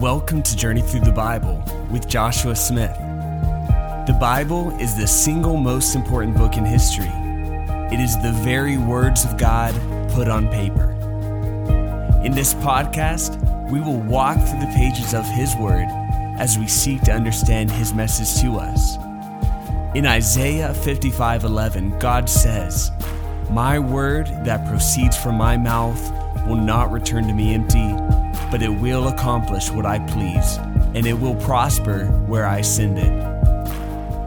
Welcome to Journey Through the Bible with Joshua Smith. The Bible is the single most important book in history. It is the very words of God put on paper. In this podcast, we will walk through the pages of His Word as we seek to understand His message to us. In Isaiah 55:11, God says, "My word that proceeds from my mouth will not return to me empty, but it will accomplish what I please, and it will prosper where I send it."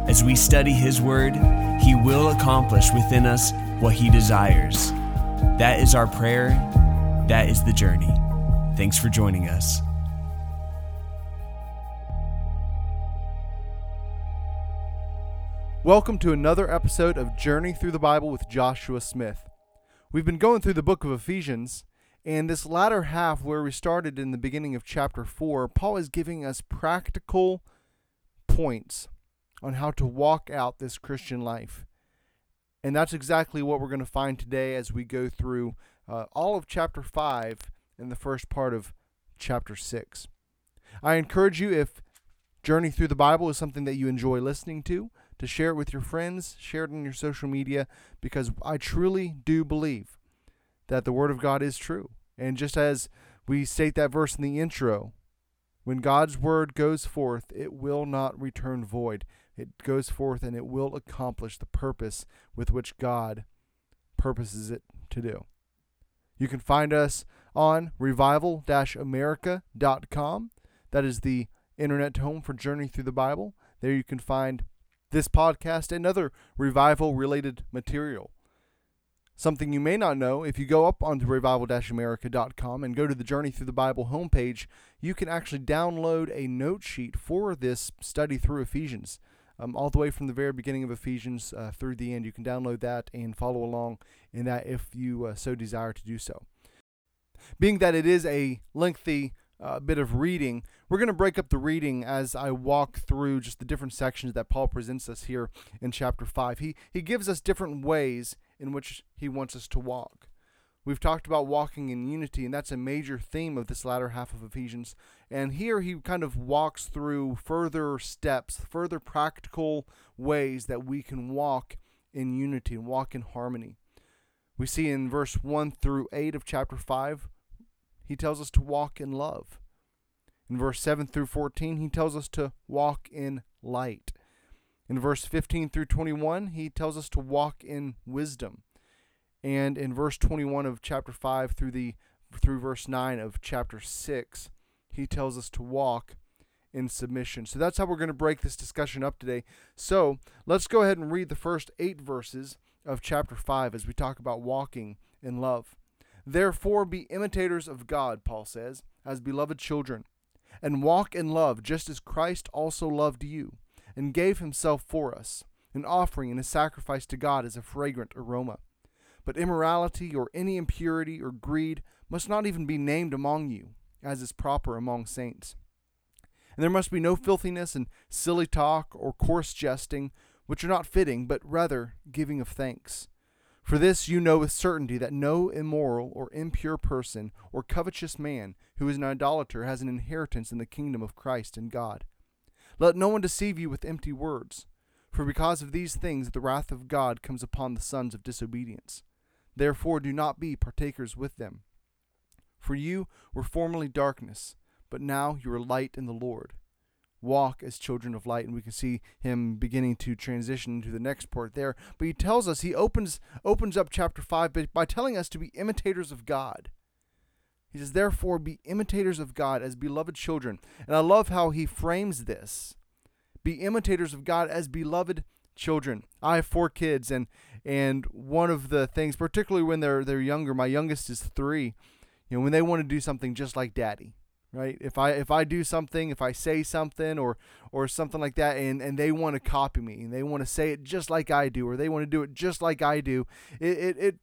As we study his word, he will accomplish within us what he desires. That is our prayer. That is the journey. Thanks for joining us. Welcome to another episode of Journey Through the Bible with Joshua Smith. We've been going through the book of Ephesians, and this latter half, where we started in the beginning of chapter 4, Paul is giving us practical points on how to walk out this Christian life. And that's exactly what we're going to find today as we go through uh, all of chapter 5 and the first part of chapter 6. I encourage you, if Journey Through the Bible is something that you enjoy listening to, to share it with your friends, share it on your social media, because I truly do believe that the Word of God is true. And just as we state that verse in the intro, when God's Word goes forth, it will not return void. It goes forth and it will accomplish the purpose with which God purposes it to do. You can find us on revival america.com. That is the internet home for Journey Through the Bible. There you can find this podcast and other revival related material. Something you may not know, if you go up onto revival america.com and go to the Journey Through the Bible homepage, you can actually download a note sheet for this study through Ephesians. Um, all the way from the very beginning of Ephesians uh, through the end. You can download that and follow along in that if you uh, so desire to do so. Being that it is a lengthy uh, bit of reading, we're going to break up the reading as I walk through just the different sections that Paul presents us here in chapter 5. He, he gives us different ways in which he wants us to walk. We've talked about walking in unity, and that's a major theme of this latter half of Ephesians. And here he kind of walks through further steps, further practical ways that we can walk in unity and walk in harmony. We see in verse 1 through 8 of chapter 5, he tells us to walk in love. In verse 7 through 14, he tells us to walk in light. In verse 15 through 21, he tells us to walk in wisdom. And in verse 21 of chapter 5 through the through verse 9 of chapter 6, he tells us to walk in submission. So that's how we're going to break this discussion up today. So, let's go ahead and read the first 8 verses of chapter 5 as we talk about walking in love. Therefore be imitators of God, Paul says, as beloved children, and walk in love just as Christ also loved you and gave himself for us, an offering and a sacrifice to God as a fragrant aroma. But immorality or any impurity or greed must not even be named among you, as is proper among saints. And there must be no filthiness and silly talk or coarse jesting, which are not fitting, but rather giving of thanks. For this you know with certainty that no immoral or impure person or covetous man who is an idolater has an inheritance in the kingdom of Christ and God. Let no one deceive you with empty words, for because of these things the wrath of God comes upon the sons of disobedience. Therefore do not be partakers with them. For you were formerly darkness, but now you are light in the Lord. Walk as children of light, and we can see him beginning to transition to the next part there. But he tells us, he opens opens up chapter five by telling us to be imitators of God. He says, Therefore, be imitators of God as beloved children. And I love how he frames this be imitators of God as beloved children. I have four kids, and and one of the things, particularly when they're they're younger, my youngest is three. You know, when they want to do something just like Daddy, right? If I if I do something, if I say something or or something like that, and and they want to copy me, and they want to say it just like I do, or they want to do it just like I do, it it it,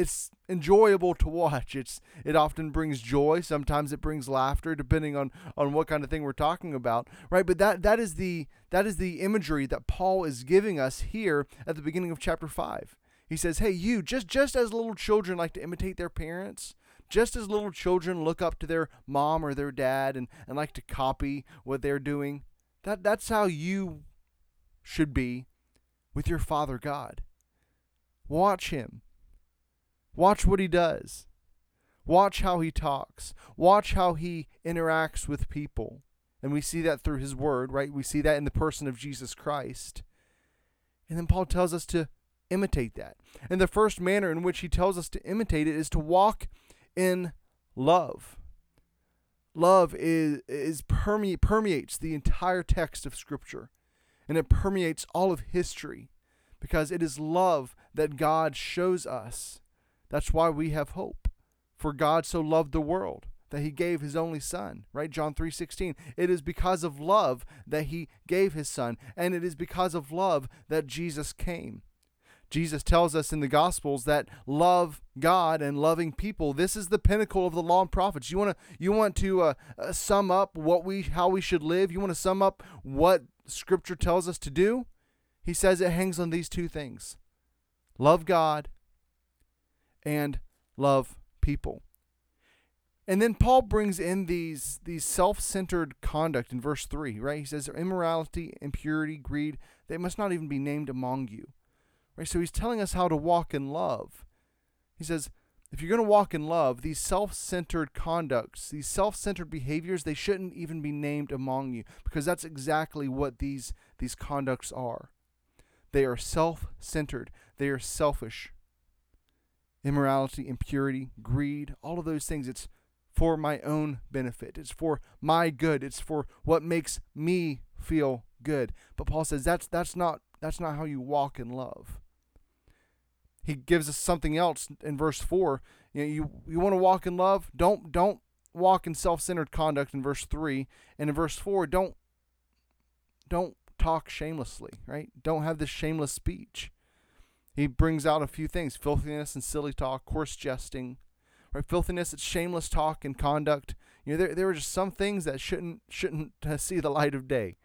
it's enjoyable to watch. It's it often brings joy. Sometimes it brings laughter, depending on on what kind of thing we're talking about, right? But that that is the that is the imagery that Paul is giving us here at the beginning of chapter five. He says, "Hey, you just just as little children like to imitate their parents." just as little children look up to their mom or their dad and, and like to copy what they're doing, that, that's how you should be with your Father God. Watch Him. Watch what He does. Watch how He talks. Watch how He interacts with people. And we see that through His Word, right? We see that in the person of Jesus Christ. And then Paul tells us to imitate that. And the first manner in which he tells us to imitate it is to walk in love. Love is, is perme- permeates the entire text of Scripture, and it permeates all of history because it is love that God shows us. That's why we have hope. For God so loved the world that he gave his only son, right? John 3:16. It is because of love that he gave his son, and it is because of love that Jesus came. Jesus tells us in the Gospels that love God and loving people. This is the pinnacle of the law and prophets. You want to you want to uh, uh, sum up what we how we should live. You want to sum up what Scripture tells us to do. He says it hangs on these two things: love God and love people. And then Paul brings in these these self-centered conduct in verse 3, right? He says immorality, impurity, greed, they must not even be named among you. Right? So he's telling us how to walk in love. He says, if you're going to walk in love, these self-centered conducts, these self-centered behaviors, they shouldn't even be named among you because that's exactly what these these conducts are. They are self-centered. They are selfish. Immorality, impurity, greed, all of those things, it's for my own benefit. It's for my good. It's for what makes me feel good. But Paul says that's that's not that's not how you walk in love. He gives us something else in verse 4 you know, you, you want to walk in love? Don't don't walk in self-centered conduct in verse 3 and in verse 4 don't don't talk shamelessly right? Don't have this shameless speech he brings out a few things filthiness and silly talk coarse jesting right filthiness it's shameless talk and conduct you know there, there are just some things that shouldn't shouldn't see the light of day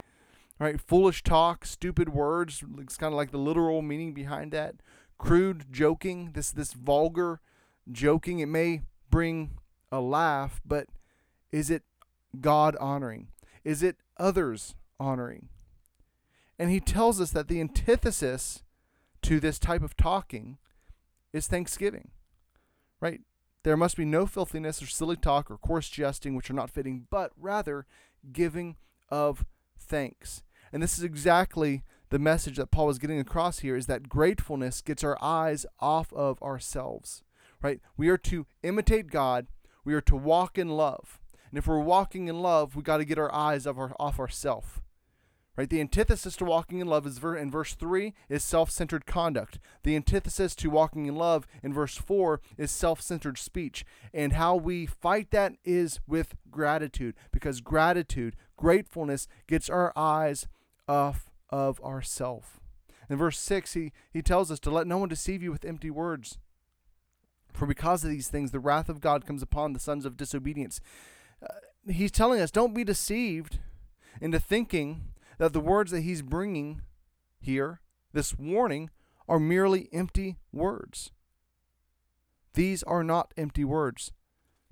right foolish talk stupid words it's kind of like the literal meaning behind that crude joking, this this vulgar joking. It may bring a laugh, but is it God honoring? Is it others honoring? And he tells us that the antithesis to this type of talking is thanksgiving. Right? There must be no filthiness or silly talk or coarse jesting which are not fitting, but rather giving of thanks. And this is exactly the message that Paul is getting across here is that gratefulness gets our eyes off of ourselves, right? We are to imitate God, we are to walk in love. And if we're walking in love, we got to get our eyes off, our, off ourself. Right? The antithesis to walking in love is ver- in verse 3 is self-centered conduct. The antithesis to walking in love in verse 4 is self-centered speech. And how we fight that is with gratitude because gratitude, gratefulness gets our eyes off of ourself. In verse 6, he, he tells us to let no one deceive you with empty words. For because of these things, the wrath of God comes upon the sons of disobedience. Uh, he's telling us don't be deceived into thinking that the words that he's bringing here, this warning, are merely empty words. These are not empty words.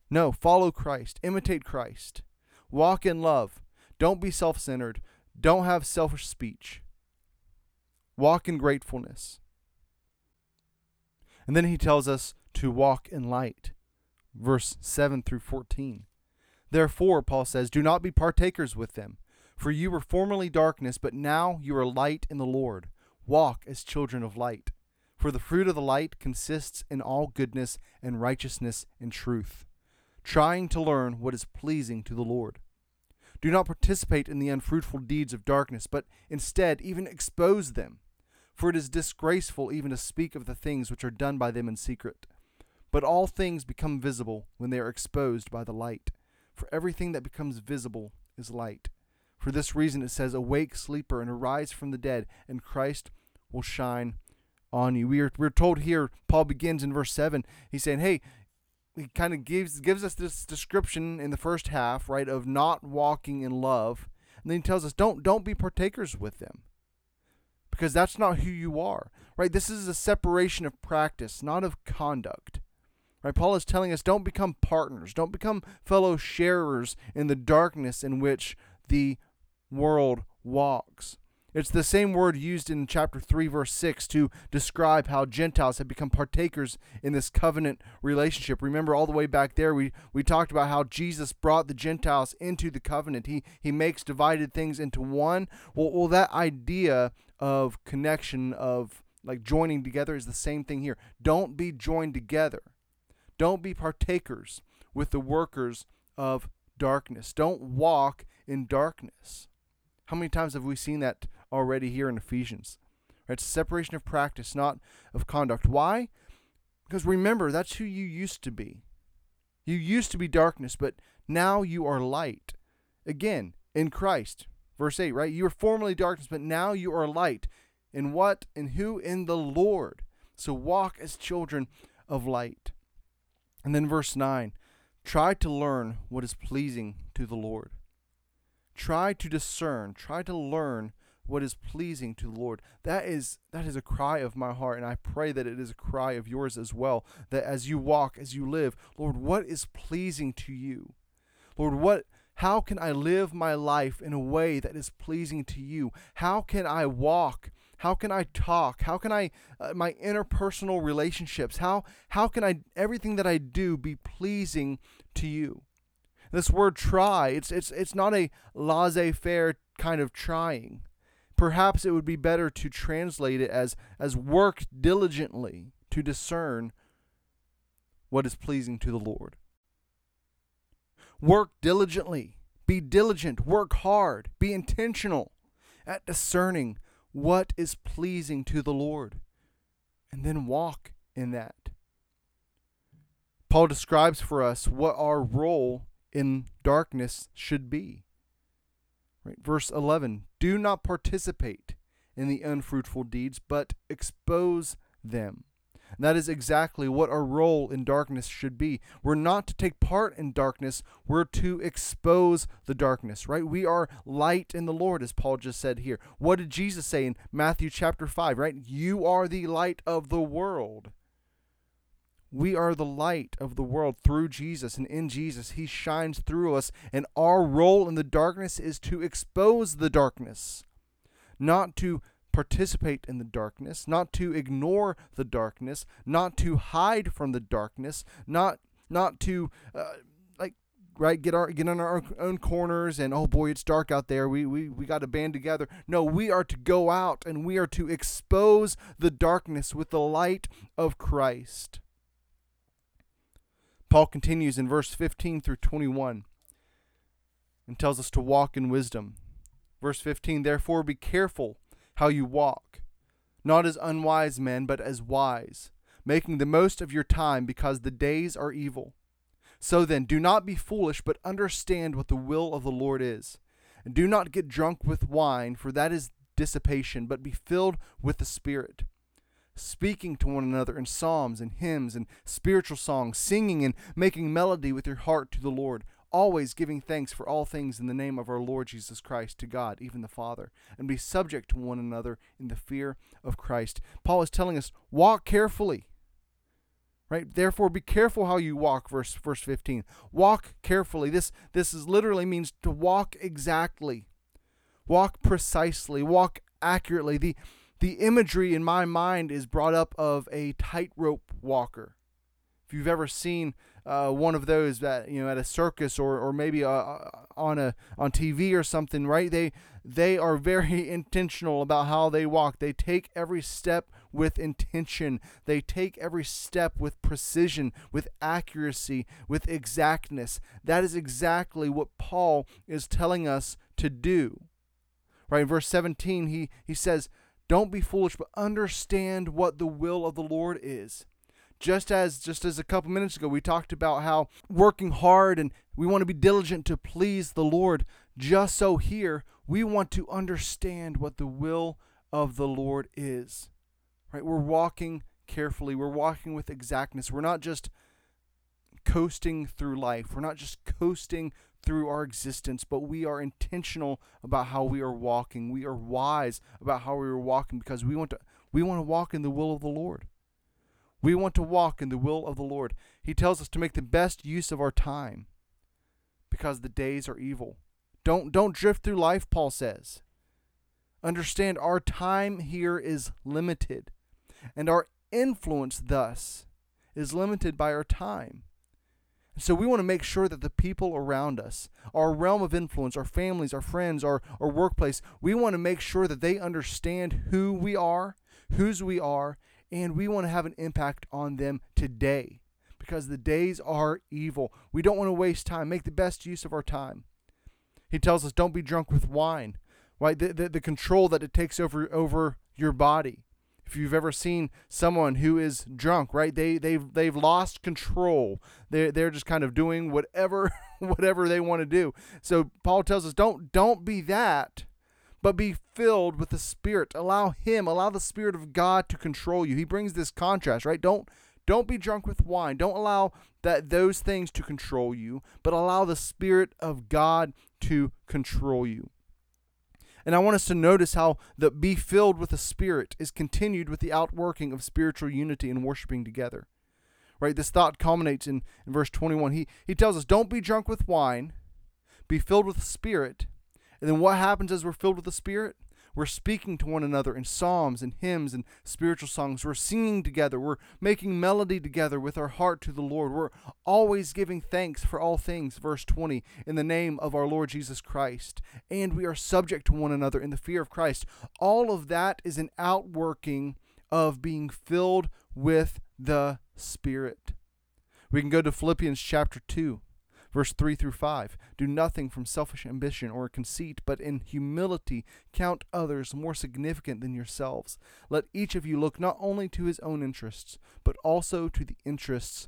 No, follow Christ, imitate Christ, walk in love, don't be self centered, don't have selfish speech. Walk in gratefulness. And then he tells us to walk in light. Verse 7 through 14. Therefore, Paul says, do not be partakers with them. For you were formerly darkness, but now you are light in the Lord. Walk as children of light. For the fruit of the light consists in all goodness and righteousness and truth, trying to learn what is pleasing to the Lord. Do not participate in the unfruitful deeds of darkness, but instead even expose them. For it is disgraceful even to speak of the things which are done by them in secret. But all things become visible when they are exposed by the light. For everything that becomes visible is light. For this reason it says, Awake, sleeper, and arise from the dead, and Christ will shine on you. We are, we're told here, Paul begins in verse 7. He's saying, Hey, he kind of gives gives us this description in the first half, right, of not walking in love, and then he tells us don't don't be partakers with them. Because that's not who you are. Right? This is a separation of practice, not of conduct. Right? Paul is telling us don't become partners, don't become fellow sharers in the darkness in which the world walks. It's the same word used in chapter 3, verse 6 to describe how Gentiles have become partakers in this covenant relationship. Remember, all the way back there, we, we talked about how Jesus brought the Gentiles into the covenant. He, he makes divided things into one. Well, well, that idea of connection, of like joining together, is the same thing here. Don't be joined together, don't be partakers with the workers of darkness. Don't walk in darkness. How many times have we seen that already here in Ephesians? Right? It's separation of practice, not of conduct. Why? Because remember, that's who you used to be. You used to be darkness, but now you are light. Again, in Christ. Verse 8, right? You were formerly darkness, but now you are light. In what? In who? In the Lord. So walk as children of light. And then verse 9 try to learn what is pleasing to the Lord. Try to discern, try to learn what is pleasing to the Lord. That is that is a cry of my heart and I pray that it is a cry of yours as well that as you walk, as you live, Lord, what is pleasing to you? Lord, what how can I live my life in a way that is pleasing to you? How can I walk? How can I talk? How can I uh, my interpersonal relationships? How how can I everything that I do be pleasing to you? This word try, it's it's it's not a laissez-faire kind of trying. Perhaps it would be better to translate it as as work diligently to discern what is pleasing to the Lord. Work diligently. Be diligent. Work hard. Be intentional at discerning what is pleasing to the Lord. And then walk in that. Paul describes for us what our role in darkness should be. Right? Verse 11 Do not participate in the unfruitful deeds, but expose them. And that is exactly what our role in darkness should be. We're not to take part in darkness, we're to expose the darkness, right? We are light in the Lord, as Paul just said here. What did Jesus say in Matthew chapter 5, right? You are the light of the world. We are the light of the world through Jesus, and in Jesus, He shines through us. And our role in the darkness is to expose the darkness, not to participate in the darkness, not to ignore the darkness, not to hide from the darkness, not not to uh, like right get our get in our own corners and oh boy it's dark out there we we we got to band together no we are to go out and we are to expose the darkness with the light of Christ Paul continues in verse 15 through 21 and tells us to walk in wisdom. Verse 15 Therefore be careful how you walk, not as unwise men, but as wise, making the most of your time because the days are evil. So then, do not be foolish, but understand what the will of the Lord is. And do not get drunk with wine, for that is dissipation, but be filled with the Spirit speaking to one another in psalms and hymns and spiritual songs, singing and making melody with your heart to the Lord, always giving thanks for all things in the name of our Lord Jesus Christ to God, even the Father, and be subject to one another in the fear of Christ. Paul is telling us, walk carefully. Right? Therefore be careful how you walk, verse verse 15. Walk carefully. This this is literally means to walk exactly. Walk precisely, walk accurately. The the imagery in my mind is brought up of a tightrope walker. If you've ever seen uh, one of those that you know at a circus or or maybe uh, uh on a on TV or something, right? They they are very intentional about how they walk. They take every step with intention. They take every step with precision, with accuracy, with exactness. That is exactly what Paul is telling us to do. Right in verse 17, he he says don't be foolish, but understand what the will of the Lord is. Just as just as a couple minutes ago we talked about how working hard and we want to be diligent to please the Lord, just so here we want to understand what the will of the Lord is. Right? We're walking carefully. We're walking with exactness. We're not just coasting through life. We're not just coasting through our existence, but we are intentional about how we are walking. We are wise about how we are walking because we want to we want to walk in the will of the Lord. We want to walk in the will of the Lord. He tells us to make the best use of our time because the days are evil. Don't don't drift through life, Paul says. Understand our time here is limited, and our influence thus is limited by our time. So we want to make sure that the people around us, our realm of influence, our families, our friends, our, our workplace, we want to make sure that they understand who we are, whose we are, and we want to have an impact on them today because the days are evil. We don't want to waste time. Make the best use of our time. He tells us don't be drunk with wine, right? The, the, the control that it takes over over your body if you've ever seen someone who is drunk, right? They they've they've lost control. They they're just kind of doing whatever whatever they want to do. So Paul tells us don't don't be that, but be filled with the Spirit. Allow him, allow the Spirit of God to control you. He brings this contrast, right? Don't don't be drunk with wine. Don't allow that those things to control you, but allow the Spirit of God to control you. And I want us to notice how the be filled with the Spirit is continued with the outworking of spiritual unity and worshiping together. Right? This thought culminates in, in verse 21. He, he tells us, Don't be drunk with wine, be filled with the Spirit. And then what happens as we're filled with the Spirit? We're speaking to one another in psalms and hymns and spiritual songs. We're singing together. We're making melody together with our heart to the Lord. We're always giving thanks for all things, verse 20, in the name of our Lord Jesus Christ. And we are subject to one another in the fear of Christ. All of that is an outworking of being filled with the Spirit. We can go to Philippians chapter 2. Verse 3 through 5 Do nothing from selfish ambition or conceit, but in humility count others more significant than yourselves. Let each of you look not only to his own interests, but also to the interests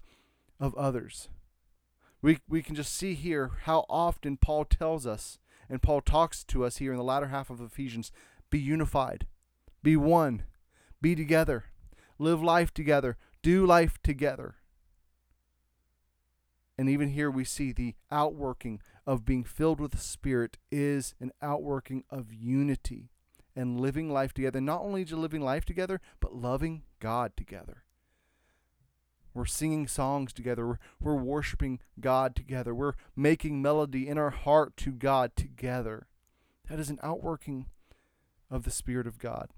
of others. We, we can just see here how often Paul tells us, and Paul talks to us here in the latter half of Ephesians be unified, be one, be together, live life together, do life together. And even here we see the outworking of being filled with the Spirit is an outworking of unity and living life together. Not only just living life together, but loving God together. We're singing songs together. We're, we're worshiping God together. We're making melody in our heart to God together. That is an outworking of the Spirit of God.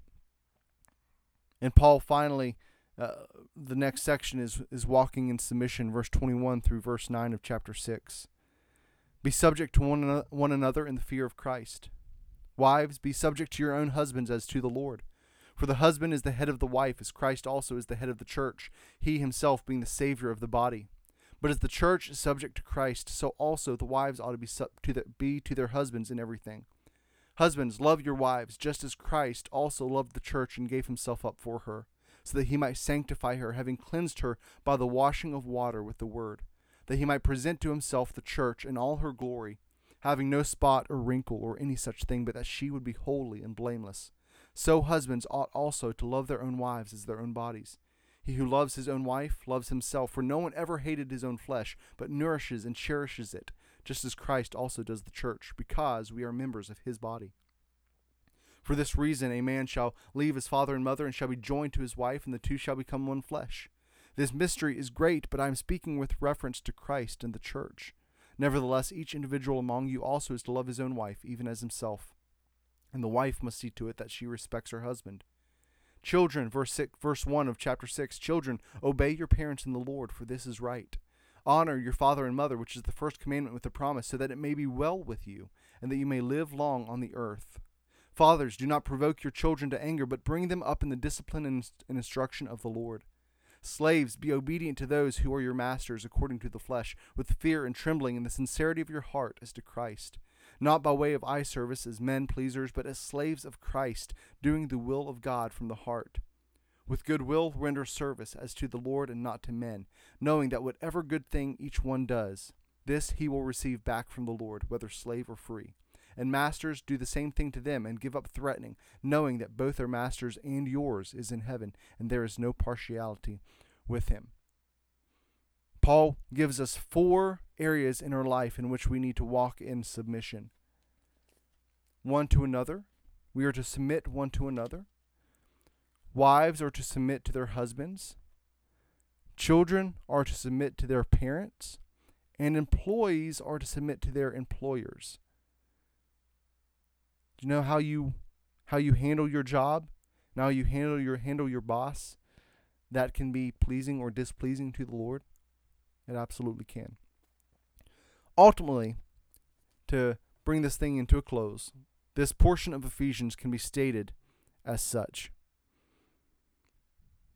And Paul finally uh, the next section is is walking in submission, verse 21 through verse 9 of chapter 6. Be subject to one, one another in the fear of Christ. Wives, be subject to your own husbands as to the Lord. For the husband is the head of the wife, as Christ also is the head of the church, he himself being the Savior of the body. But as the church is subject to Christ, so also the wives ought to be, sub- to the, be to their husbands in everything. Husbands, love your wives, just as Christ also loved the church and gave himself up for her so that he might sanctify her, having cleansed her by the washing of water with the word, that he might present to himself the church in all her glory, having no spot or wrinkle or any such thing, but that she would be holy and blameless. So husbands ought also to love their own wives as their own bodies. He who loves his own wife loves himself, for no one ever hated his own flesh, but nourishes and cherishes it, just as Christ also does the church, because we are members of his body. For this reason, a man shall leave his father and mother and shall be joined to his wife, and the two shall become one flesh. This mystery is great, but I am speaking with reference to Christ and the church. Nevertheless, each individual among you also is to love his own wife, even as himself. And the wife must see to it that she respects her husband. Children, verse, six, verse 1 of chapter 6 Children, obey your parents in the Lord, for this is right. Honor your father and mother, which is the first commandment with a promise, so that it may be well with you, and that you may live long on the earth. Fathers, do not provoke your children to anger, but bring them up in the discipline and instruction of the Lord. Slaves, be obedient to those who are your masters according to the flesh, with fear and trembling in the sincerity of your heart as to Christ, not by way of eye service as men pleasers, but as slaves of Christ, doing the will of God from the heart. With good will render service as to the Lord and not to men, knowing that whatever good thing each one does, this he will receive back from the Lord, whether slave or free. And masters, do the same thing to them and give up threatening, knowing that both their masters and yours is in heaven, and there is no partiality with him. Paul gives us four areas in our life in which we need to walk in submission one to another. We are to submit one to another. Wives are to submit to their husbands. Children are to submit to their parents, and employees are to submit to their employers. Do you know how you how you handle your job? Now you handle your handle your boss that can be pleasing or displeasing to the Lord? It absolutely can. Ultimately, to bring this thing into a close, this portion of Ephesians can be stated as such.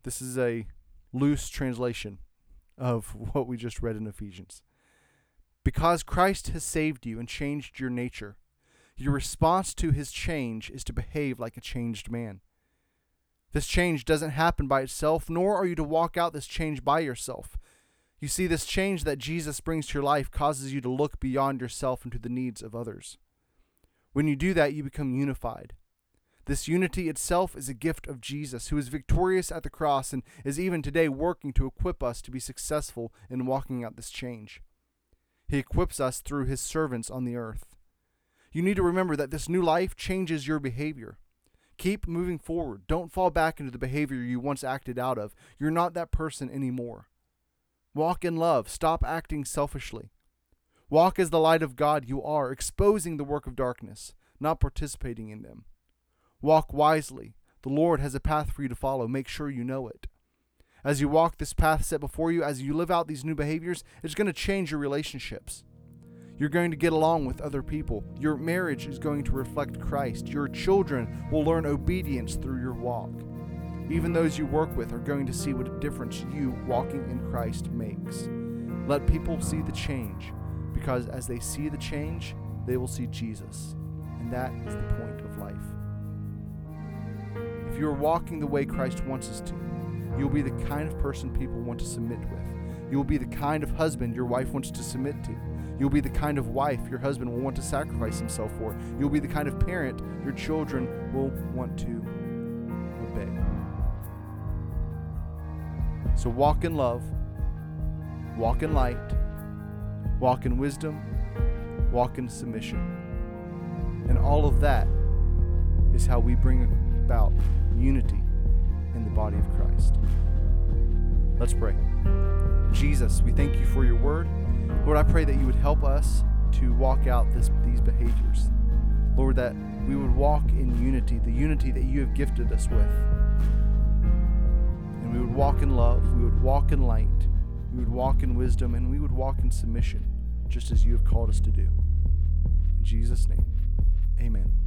This is a loose translation of what we just read in Ephesians. Because Christ has saved you and changed your nature, your response to his change is to behave like a changed man. This change doesn't happen by itself, nor are you to walk out this change by yourself. You see, this change that Jesus brings to your life causes you to look beyond yourself and to the needs of others. When you do that, you become unified. This unity itself is a gift of Jesus, who is victorious at the cross and is even today working to equip us to be successful in walking out this change. He equips us through his servants on the earth. You need to remember that this new life changes your behavior. Keep moving forward. Don't fall back into the behavior you once acted out of. You're not that person anymore. Walk in love. Stop acting selfishly. Walk as the light of God you are, exposing the work of darkness, not participating in them. Walk wisely. The Lord has a path for you to follow. Make sure you know it. As you walk this path set before you, as you live out these new behaviors, it's going to change your relationships. You're going to get along with other people. Your marriage is going to reflect Christ. Your children will learn obedience through your walk. Even those you work with are going to see what a difference you walking in Christ makes. Let people see the change, because as they see the change, they will see Jesus. And that is the point of life. If you are walking the way Christ wants us to, you'll be the kind of person people want to submit with. You will be the kind of husband your wife wants to submit to. You'll be the kind of wife your husband will want to sacrifice himself for. You'll be the kind of parent your children will want to obey. So walk in love, walk in light, walk in wisdom, walk in submission. And all of that is how we bring about unity in the body of Christ. Let's pray. Jesus, we thank you for your word. Lord, I pray that you would help us to walk out this, these behaviors. Lord, that we would walk in unity, the unity that you have gifted us with. And we would walk in love, we would walk in light, we would walk in wisdom, and we would walk in submission, just as you have called us to do. In Jesus' name, amen.